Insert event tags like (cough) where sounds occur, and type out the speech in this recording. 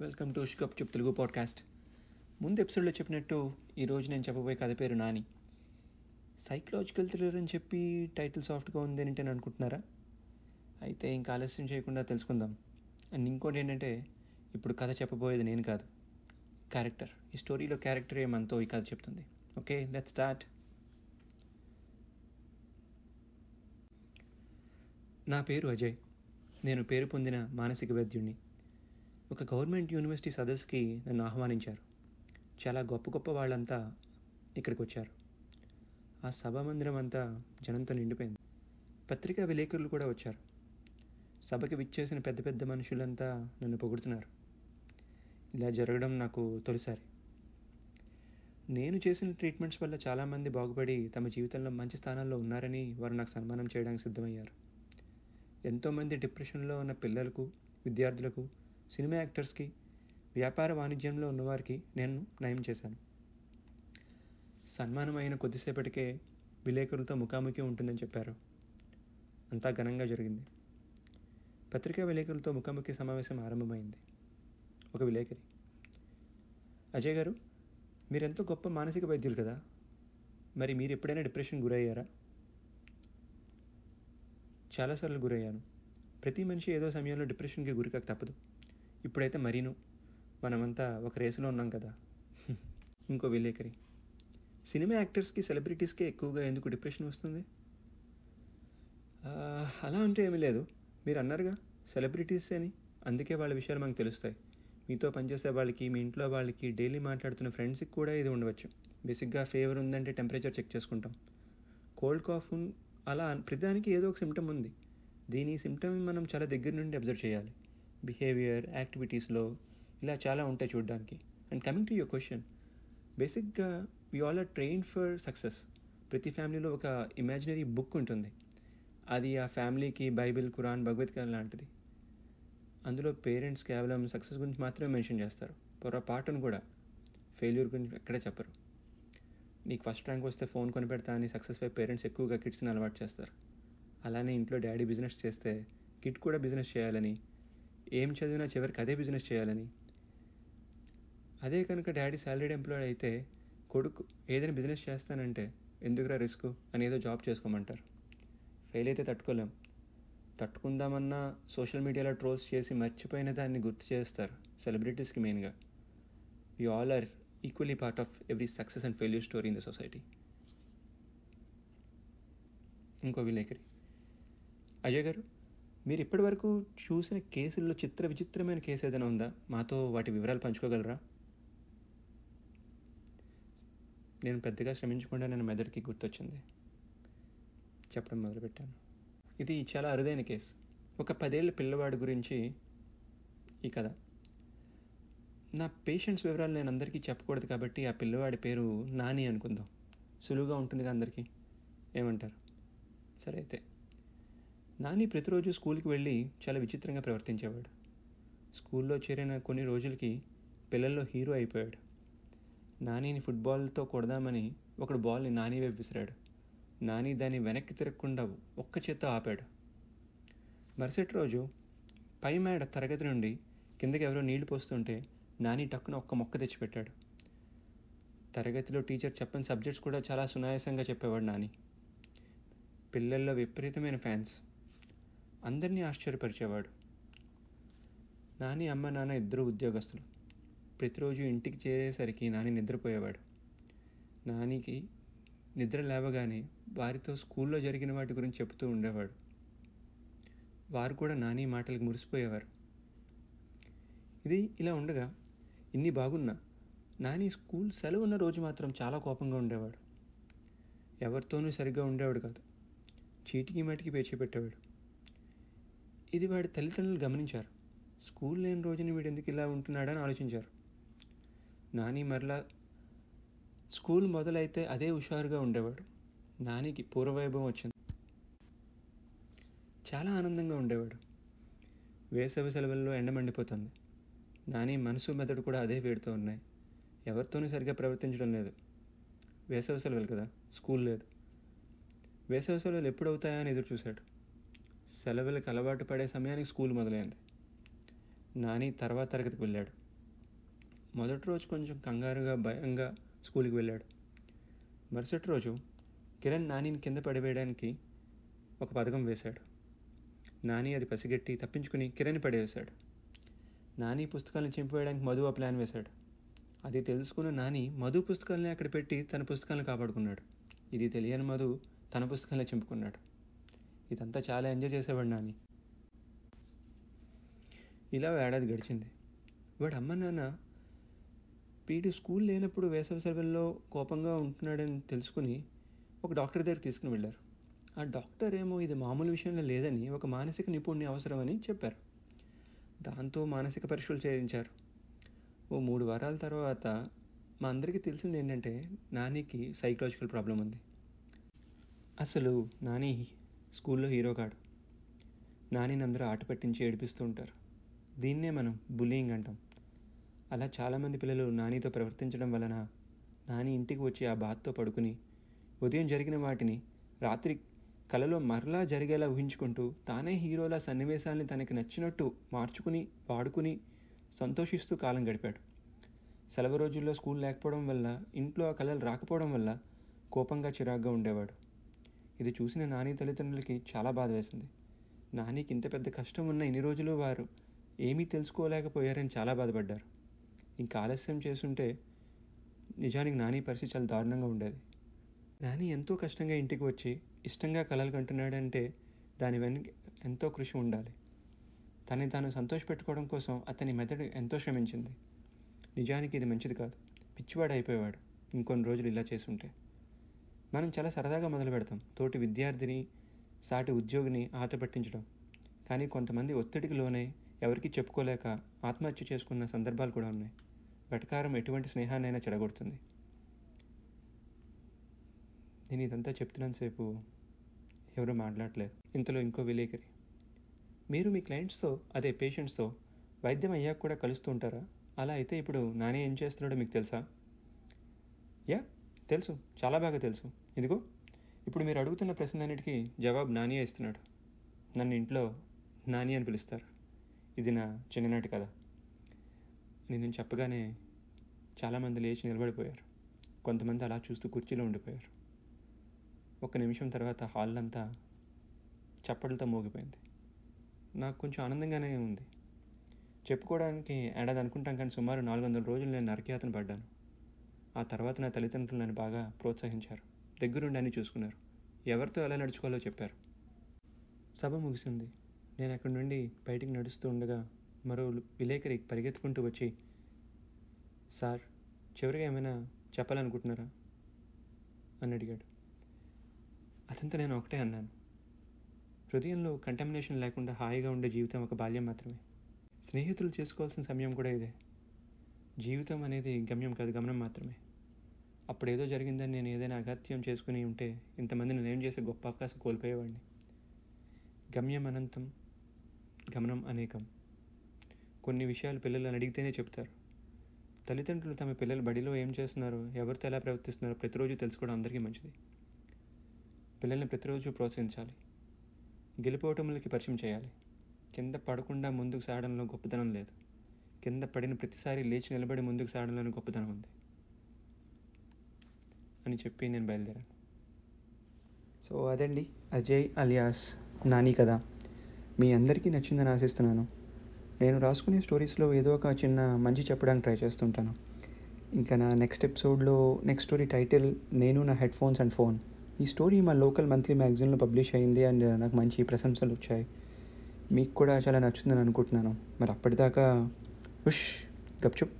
Welcome to షికప్ చెప్ Telugu podcast. ముందు ఎపిసోడ్లో చెప్పినట్టు ఈరోజు నేను చెప్పబోయే కథ పేరు నాని. సైకలాజికల్ థ్రిల్లర్ అని చెప్పి టైటిల్ సాఫ్ట్గా ఉంది అని నేను అనుకుంటున్నారా? అయితే ఇంకా ఆలస్యం చేయకుండా తెలుసుకుందాం. అండ్ ఇంకోటి ఏంటంటే ఇప్పుడు కథ చెప్పబోయేది నేను కాదు. క్యారెక్టర్ ఈ స్టోరీలో క్యారెక్టర్ ఏమంతో ఈ కథ చెప్తుంది. ఓకే లెట్ స్టార్ట్ నా పేరు అజయ్. నేను పేరు పొందిన మానసిక వైద్యుడిని ఒక గవర్నమెంట్ యూనివర్సిటీ సదస్సుకి నన్ను ఆహ్వానించారు. చాలా గొప్ప గొప్ప వాళ్ళంతా ఇక్కడికి వచ్చారు ఆ సభామందిరం అంతా జనంతో నిండిపోయింది. పత్రికా విలేకరులు కూడా వచ్చారు. సభకి విచ్చేసిన పెద్ద పెద్ద మనుషులంతా నన్ను పొగుడుతున్నారు. ఇలా జరగడం నాకు తొలిసారి. నేను చేసిన ట్రీట్మెంట్స్ వల్ల చాలామంది బాగుపడి తమ జీవితంలో మంచి స్థానాల్లో ఉన్నారని వారు నాకు సన్మానం చేయడానికి సిద్ధమయ్యారు. ఎంతోమంది డిప్రెషన్లో ఉన్న పిల్లలకు విద్యార్థులకు సినిమా యాక్టర్స్కి వ్యాపార వాణిజ్యంలో ఉన్నవారికి నేను నయం చేశాను. సన్మానం అయిన కొద్దిసేపటికే విలేకరులతో ముఖాముఖి ఉంటుందని చెప్పారు. అంతా ఘనంగా జరిగింది. పత్రికా విలేకరులతో ముఖాముఖి సమావేశం ఆరంభమైంది. ఒక విలేకరి అజయ్ గారు మీరెంతో గొప్ప మానసిక వైద్యులు కదా. మరి మీరు ఎప్పుడైనా డిప్రెషన్ గురయ్యారా? చాలాసార్లు గురయ్యాను. ప్రతి మనిషి ఏదో సమయంలో డిప్రెషన్కి గురికాక తప్పదు. ఇప్పుడైతే మరీను. మనమంతా ఒక రేసులో ఉన్నాం కదా. (laughs) ఇంకో విలేకరి. సినిమా యాక్టర్స్కి సెలబ్రిటీస్కే ఎక్కువగా ఎందుకు డిప్రెషన్ వస్తుంది? అలా అంటే ఏమీ లేదు. మీరు అన్నారుగా సెలబ్రిటీస్ అని. అందుకే వాళ్ళ విషయాలు మనకు తెలుస్తాయి. మీతో పనిచేసే వాళ్ళకి మీ ఇంట్లో వాళ్ళకి డైలీ మాట్లాడుతున్న ఫ్రెండ్స్కి కూడా ఇది ఉండవచ్చు. బేసిక్గా ఫీవర్ ఉందంటే టెంపరేచర్ చెక్ చేసుకుంటాం. కోల్డ్ కాఫ్ అలా ప్రతిదానికి ఏదో ఒక సిమ్టమ్ ఉంది. దీని సిమ్టమ్ మనం చాలా దగ్గర నుండి అబ్జర్వ్ చేయాలి. బిహేవియర్ యాక్టివిటీస్లో ఇలా చాలా ఉంటాయి చూడడానికి. And coming to your question బేసిక్గా we all are train for success ప్రతి ఫ్యామిలీలో ఒక ఇమాజినరీ బుక్ ఉంటుంది. అది ఆ ఫ్యామిలీకి బైబిల్ ఖురాన్ భగవద్గీత లాంటిది. అందులో పేరెంట్స్ కేవలం సక్సెస్ గురించి మాత్రమే మెన్షన్ చేస్తారు. పొరపాటును కూడా. ఫెయిల్యూర్ గురించి ఎక్కడే చెప్పరు. నీకు ఫస్ట్ ర్యాంక్ వస్తే ఫోన్ కొనిపెడతా అని సక్సెస్ అయ్యే పేరెంట్స్ ఎక్కువగా కిడ్స్ని అలవాటు చేస్తారు. అలానే ఇంట్లో డాడీ బిజినెస్ చేస్తే కిడ్ కూడా బిజినెస్ చేయాలని ఏం చదివినా చివరికి అదే బిజినెస్ చేయాలని. అదే కనుక డాడీ సాలరీడ్ ఎంప్లాయ్ అయితే కొడుకు ఏదైనా బిజినెస్ చేస్తానంటే ఎందుకురా రిస్క్ అని ఏదో జాబ్ చేసుకోమంటారు. ఫెయిల్ అయితే తట్టుకోలేం. తట్టుకుందామన్నా సోషల్ మీడియాలో ట్రోల్స్ చేసి మర్చిపోయిన దాన్ని గుర్తు చేస్తారు సెలబ్రిటీస్కి మెయిన్గా we all are equally part of every success and failure story in the society ఇంకో విలేకరి అజయ్ గారు మీరు ఇప్పటి వరకు చూసిన కేసుల్లో చిత్ర విచిత్రమైన కేసు ఏదైనా ఉందా? మాతో వాటి వివరాలు పంచుకోగలరా? నేను పెద్దగా శ్రమించకుండా నేను మెదడుకి గుర్తొచ్చింది. చెప్పడం మొదలుపెట్టాను. ఇది చాలా అరుదైన కేసు. ఒక పదేళ్ళ పిల్లవాడి గురించి ఈ కథ. నా పేషెంట్స్ వివరాలు నేను అందరికీ చెప్పకూడదు కాబట్టి ఆ పిల్లవాడి పేరు నాని అనుకుందాం. సులువుగా ఉంటుంది అందరికీ? ఏమంటారు? సరే అయితే. నాని ప్రతిరోజు స్కూల్కి వెళ్ళి చాలా విచిత్రంగా ప్రవర్తించేవాడు. స్కూల్లో చేరిన కొన్ని రోజులకి పిల్లల్లో హీరో అయిపోయాడు. నానిని ఫుట్బాల్తో కొడదామని ఒకడు బాల్ని నాని వైపు విసిరాడు. నాని దాన్ని వెనక్కి తిరగకుండా ఒక్క చేత్తో ఆపాడు. మరుసటి రోజు పై మేడ తరగతి నుండి కిందకి ఎవరో నీళ్ళు పోస్తుంటే నాని టక్కున ఒక్క మొక్క తెచ్చిపెట్టాడు. తరగతిలో టీచర్ చెప్పని సబ్జెక్ట్స్ కూడా చాలా సునాయాసంగా చెప్పేవాడు నాని. పిల్లల్లో విపరీతమైన ఫ్యాన్స్. అందరినీ ఆశ్చర్యపరిచేవాడు. నాని అమ్మ నాన్న ఇద్దరు ఉద్యోగస్తులు. ప్రతిరోజు ఇంటికి చేరేసరికి నాని నిద్రపోయేవాడు. నానికి నిద్ర లేవగానే వారితో స్కూల్లో జరిగిన వాటి గురించి చెబుతూ ఉండేవాడు. వారు కూడా నాని మాటలకు మురిసిపోయేవారు. ఇది ఇలా ఉండగా ఇన్ని బాగున్నా నాని స్కూల్ సెలవు ఉన్న రోజు మాత్రం చాలా కోపంగా ఉండేవాడు. ఎవరితోనూ సరిగ్గా ఉండేవాడు కాదు. చీటికి మాటికి పేర్చిపెట్టేవాడు ఇది వాడి తల్లిదండ్రులు గమనించారు. స్కూల్ లేని రోజున వీడు ఎందుకు ఇలా ఉంటున్నాడని ఆలోచించారు. నాని మరలా స్కూల్ మొదలైతే అదే హుషారుగా ఉండేవాడు. నానికి పూర్వవైభవం వచ్చింది. చాలా ఆనందంగా ఉండేవాడు. వేసవి సెలవుల్లో ఎండ మండిపోతుంది. నాని మనసు మెదడు కూడా అదే వేడుతూ ఉన్నాయి. ఎవరితోనూ సరిగ్గా ప్రవర్తించడం లేదు. వేసవి సెలవులు కదా స్కూల్ లేదు. వేసవి సెలవులు ఎప్పుడు అవుతాయా అని ఎదురు చూశాడు సెలవులకు అలవాటు పడే సమయానికి స్కూల్ మొదలైంది. నాని తర్వాత తరగతికి వెళ్ళాడు. మొదటి రోజు కొంచెం కంగారుగా భయంగా స్కూల్కి వెళ్ళాడు. మరుసటి రోజు కిరణ్ నానిని కింద పడివేయడానికి ఒక పథకం వేశాడు. నాని అది పసిగట్టి తప్పించుకుని కిరణ్ పడేసాడు నాని పుస్తకాలను చింపివేయడానికి మధు ఆ ప్లాన్ వేశాడు. అది తెలుసుకున్న నాని మధు పుస్తకాలని అక్కడ పెట్టి తన పుస్తకాలను కాపాడుకున్నాడు. ఇది తెలియని మధు తన పుస్తకాలను చింపుకున్నాడు. ఇదంతా చాలా ఎంజాయ్ చేసేవాడు నాని. ఇలా ఏడాది గడిచింది. వాడు అమ్మ నాన్న పీటీ స్కూల్ లేనప్పుడు వేసవి సెలవుల్లో కోపంగా ఉంటున్నాడని తెలుసుకుని ఒక డాక్టర్ దగ్గర తీసుకుని వెళ్ళారు. ఆ డాక్టర్ ఏమో ఇది మామూలు విషయంలో లేదని ఒక మానసిక నిపుణుని అవసరమని చెప్పారు. దాంతో మానసిక పరీక్షలు చేయించారు. ఓ మూడు వారాల తర్వాత మా అందరికీ తెలిసింది ఏంటంటే నానికి సైకలాజికల్ ప్రాబ్లం ఉంది. అసలు నాని స్కూల్లో హీరో కాడు నానిని అందరూ ఆట పట్టించి ఏడిపిస్తూ ఉంటారు. దీన్నే మనం బుల్లింగ్ అంటాం. అలా చాలామంది పిల్లలు నానితో ప్రవర్తించడం వలన నాని ఇంటికి వచ్చి ఆ బాధతో పడుకుని ఉదయం జరిగిన వాటిని రాత్రి కలలో మరలా జరిగేలా ఊహించుకుంటూ తానే హీరోల సన్నివేశాల్ని తనకి నచ్చినట్టు మార్చుకుని వాడుకుని సంతోషిస్తూ కాలం గడిపాడు. సెలవు రోజుల్లో స్కూల్ లేకపోవడం వల్ల ఇంట్లో ఆ కళలు రాకపోవడం వల్ల కోపంగా చిరాగ్గా ఉండేవాడు. ఇది చూసిన నాని తల్లిదండ్రులకి చాలా బాధ వేసింది. నానికి ఇంత పెద్ద కష్టం ఉన్న ఇన్ని రోజులు వారు ఏమీ తెలుసుకోలేకపోయారని చాలా బాధపడ్డారు. ఇంకా ఆలస్యం చేస్తుంటే నిజానికి నాని పరిస్థితి చాలా దారుణంగా ఉండేది. నాని ఎంతో కష్టంగా ఇంటికి వచ్చి ఇష్టంగా కలలు కంటున్నాడంటే దాని వెనుక ఎంతో కృషి ఉండాలి. తనని తాను సంతోషపెట్టుకోవడం కోసం అతని మెదడు ఎంతో శ్రమించింది. నిజానికి ఇది మంచిది కాదు. పిచ్చివాడు అయిపోయేవాడు. ఇంకొన్ని రోజులు ఇలా చేసుంటే. మనం చాలా సరదాగా మొదలు పెడతాం. తోటి విద్యార్థిని సాటి ఉద్యోగిని ఆట పట్టించడం. కానీ కొంతమంది ఒత్తిడికి లోనై ఎవరికి చెప్పుకోలేక ఆత్మహత్య చేసుకున్న సందర్భాలు కూడా ఉన్నాయి. వెటకారం ఎటువంటి స్నేహాన్నైనా చెడగొడుతుంది. నేను ఇదంతా చెప్తున్నంతసేపు ఎవరు మాట్లాడలేదు. ఇంతలో ఇంకో విలేకరి. మీరు మీ క్లయింట్స్తో అదే పేషెంట్స్తో వైద్యం అయ్యాక కూడా కలుస్తూ ఉంటారా? అలా అయితే ఇప్పుడు నాని ఏం చేస్తున్నాడో మీకు తెలుసా? యా తెలుసు. చాలా బాగా తెలుసు. ఇదిగో ఇప్పుడు మీరు అడుగుతున్న ప్రశ్నలన్నిటికీ జవాబు నానియే ఇస్తున్నాడు. నన్ను ఇంట్లో నాని అని పిలుస్తారు. ఇది నా చిన్ననాటి కథ. నేను చెప్పగానే చాలామంది లేచి నిలబడిపోయారు. కొంతమంది అలా చూస్తూ కుర్చీలో ఉండిపోయారు. ఒక నిమిషం తర్వాత హాల్ అంతా చప్పట్లతో మోగిపోయింది. నాకు కొంచెం ఆనందంగానే ఉంది. చెప్పుకోవడానికి ఏడాది అనుకుంటాం కానీ సుమారు నాలుగు వందల రోజులు నేను నరకయాతను పడ్డాను. ఆ తర్వాత నా తల్లిదండ్రులు నన్ను బాగా ప్రోత్సహించారు. దగ్గరుండి అన్ని చూసుకున్నారు. ఎవరితో ఎలా నడుచుకోవాలో చెప్పారు. సభ ముగిసింది. నేను అక్కడి నుండి బయటికి నడుస్తూ ఉండగా మరో విలేకరి పరిగెత్తుకుంటూ వచ్చి సార్ చివరిగా ఏమైనా చెప్పాలనుకుంటున్నారా? అని అడిగాడు. అతనితో నేను ఒకటే అన్నాను. హృదయంలో కంటామినేషన్ లేకుండా హాయిగా ఉండే జీవితం ఒక బాల్యం మాత్రమే. స్నేహితులు చేసుకోవాల్సిన సమయం కూడా ఇదే. జీవితం అనేది గమ్యం కాదు గమనం మాత్రమే. అప్పుడు ఏదో జరిగిందని నేను ఏదైనా అగత్యం చేసుకుని ఉంటే ఇంతమందిని నేను చేసే గొప్ప అవకాశం కోల్పోయేవాడిని. గమ్యం అనంతం గమనం అనేకం. కొన్ని విషయాలు పిల్లలను అడిగితేనే చెప్తారు. తల్లిదండ్రులు తమ పిల్లలు బడిలో ఏం చేస్తున్నారో ఎవరితో ఎలా ప్రవర్తిస్తున్నారో ప్రతిరోజు తెలుసుకోవడం అందరికీ మంచిది. పిల్లల్ని ప్రతిరోజు ప్రోత్సహించాలి. గెలిపోవటములకి పరిచయం చేయాలి. కింద పడకుండా ముందుకు సాగడంలో గొప్పతనం లేదు. కింద పడిన ప్రతిసారి లేచి నిలబడి ముందుకు సాగడంలోని గొప్పతనం ఉంది. అని చెప్పి నేను బయలుదేరాను. సో అదండి. అజయ్ అలియాస్ నాని కదా మీ అందరికీ నచ్చిందని ఆశిస్తున్నాను. నేను రాసుకునే స్టోరీస్లో ఏదో ఒక చిన్న మంచి చెప్పడానికి ట్రై చేస్తుంటాను. ఇంకా నా నెక్స్ట్ ఎపిసోడ్లో నెక్స్ట్ స్టోరీ టైటిల్ నేను నా హెడ్ ఫోన్స్ అండ్ ఫోన్. ఈ స్టోరీ మా లోకల్ మంత్లీ మ్యాగజైన్లో పబ్లిష్ అయింది అండ్ నాకు మంచి ప్రశంసలు వచ్చాయి. మీకు కూడా చాలా నచ్చుతుందని అనుకుంటున్నాను. మరి అప్పటిదాకా ఉష్ గప్చుప్.